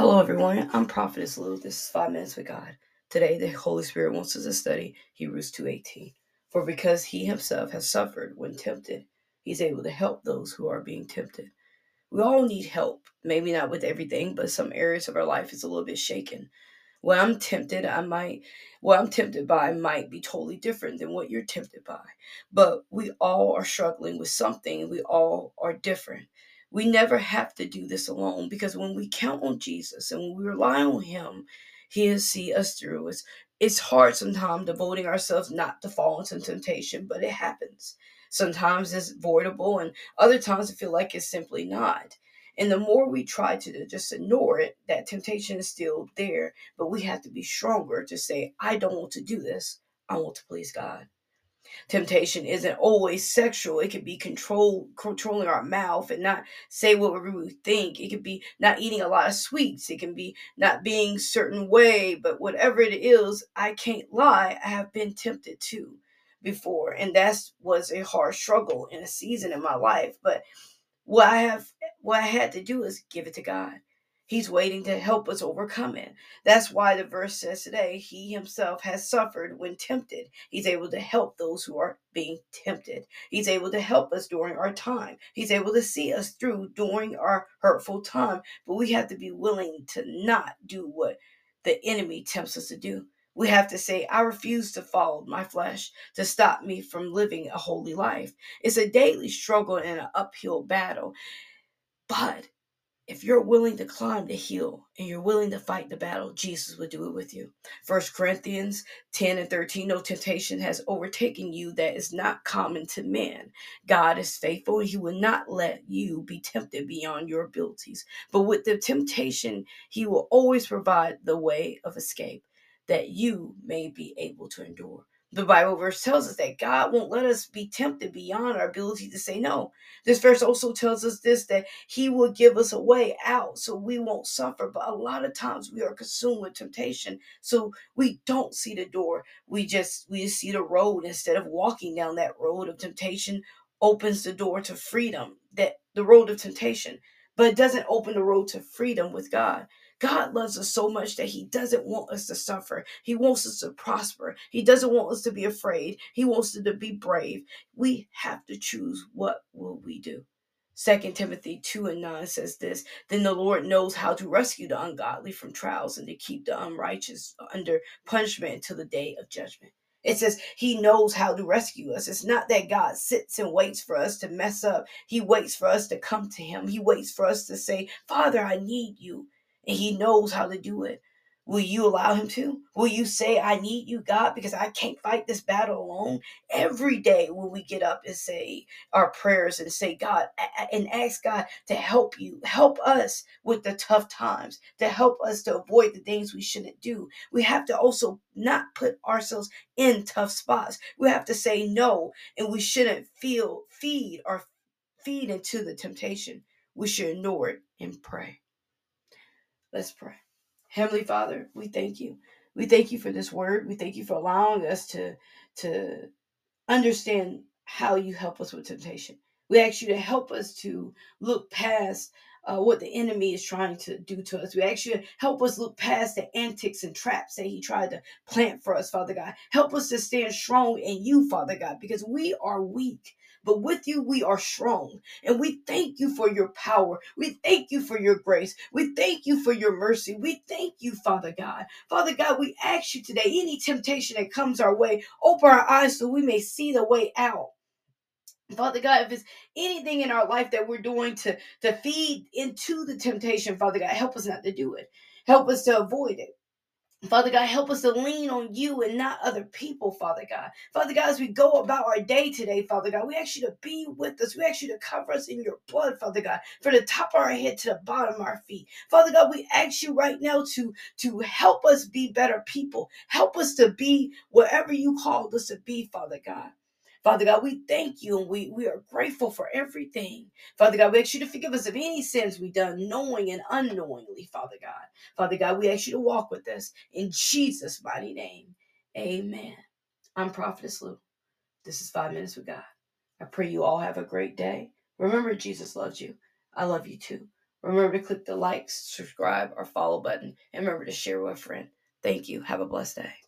Hello, everyone. I'm Prophetess Lou. This is Five Minutes with God. Today, the Holy Spirit wants us to study Hebrews 2.18. For because he himself has suffered when tempted, he's able to help those who are being tempted. We all need help. Maybe not with everything, but some areas of our life is a little bit shaken. What I'm tempted, I might, what I'm tempted by might be totally different than what you're tempted by. But we all are struggling with something. We all are different. We never have to do this alone because when we count on Jesus and when we rely on Him, He'll see us through. It's, it's hard sometimes devoting ourselves not to fall into temptation, but it happens. Sometimes it's avoidable, and other times I feel like it's simply not. And the more we try to just ignore it, that temptation is still there. But we have to be stronger to say, I don't want to do this. I want to please God. Temptation isn't always sexual. It could be control controlling our mouth and not say what we really think. It could be not eating a lot of sweets. It can be not being certain way, but whatever it is, I can't lie. I have been tempted to before. And that was a hard struggle in a season in my life. But what I have what I had to do is give it to God. He's waiting to help us overcome it. That's why the verse says today, He Himself has suffered when tempted. He's able to help those who are being tempted. He's able to help us during our time. He's able to see us through during our hurtful time. But we have to be willing to not do what the enemy tempts us to do. We have to say, I refuse to follow my flesh to stop me from living a holy life. It's a daily struggle and an uphill battle. But if you're willing to climb the hill and you're willing to fight the battle, Jesus will do it with you. First Corinthians 10 and 13, no temptation has overtaken you that is not common to man. God is faithful and he will not let you be tempted beyond your abilities. But with the temptation, he will always provide the way of escape that you may be able to endure. The Bible verse tells us that God won't let us be tempted beyond our ability to say no. This verse also tells us this that He will give us a way out so we won't suffer. But a lot of times we are consumed with temptation, so we don't see the door. We just we just see the road instead of walking down that road of temptation opens the door to freedom. That the road of temptation, but it doesn't open the road to freedom with God. God loves us so much that He doesn't want us to suffer. He wants us to prosper. He doesn't want us to be afraid. He wants us to be brave. We have to choose what will we do. Second Timothy 2 and 9 says this Then the Lord knows how to rescue the ungodly from trials and to keep the unrighteous under punishment until the day of judgment. It says he knows how to rescue us. It's not that God sits and waits for us to mess up. He waits for us to come to him. He waits for us to say, Father, I need you and he knows how to do it. Will you allow him to? Will you say, I need you, God, because I can't fight this battle alone? Every day when we get up and say our prayers and say, God, and ask God to help you, help us with the tough times, to help us to avoid the things we shouldn't do. We have to also not put ourselves in tough spots. We have to say no, and we shouldn't feel, feed or feed into the temptation. We should ignore it and pray. Let's pray. Heavenly Father, we thank you. We thank you for this word. We thank you for allowing us to, to understand how you help us with temptation. We ask you to help us to look past uh, what the enemy is trying to do to us. We ask you to help us look past the antics and traps that he tried to plant for us, Father God. Help us to stand strong in you, Father God, because we are weak. But with you, we are strong. And we thank you for your power. We thank you for your grace. We thank you for your mercy. We thank you, Father God. Father God, we ask you today any temptation that comes our way, open our eyes so we may see the way out. Father God, if it's anything in our life that we're doing to, to feed into the temptation, Father God, help us not to do it. Help us to avoid it. Father God, help us to lean on you and not other people, Father God. Father God, as we go about our day today, Father God, we ask you to be with us. We ask you to cover us in your blood, Father God, from the top of our head to the bottom of our feet. Father God, we ask you right now to, to help us be better people. Help us to be whatever you called us to be, Father God. Father God, we thank you and we, we are grateful for everything. Father God, we ask you to forgive us of any sins we've done knowing and unknowingly, Father God. Father God, we ask you to walk with us in Jesus' mighty name. Amen. I'm Prophetess Lou. This is Five Minutes with God. I pray you all have a great day. Remember, Jesus loves you. I love you too. Remember to click the like, subscribe, or follow button, and remember to share with a friend. Thank you. Have a blessed day.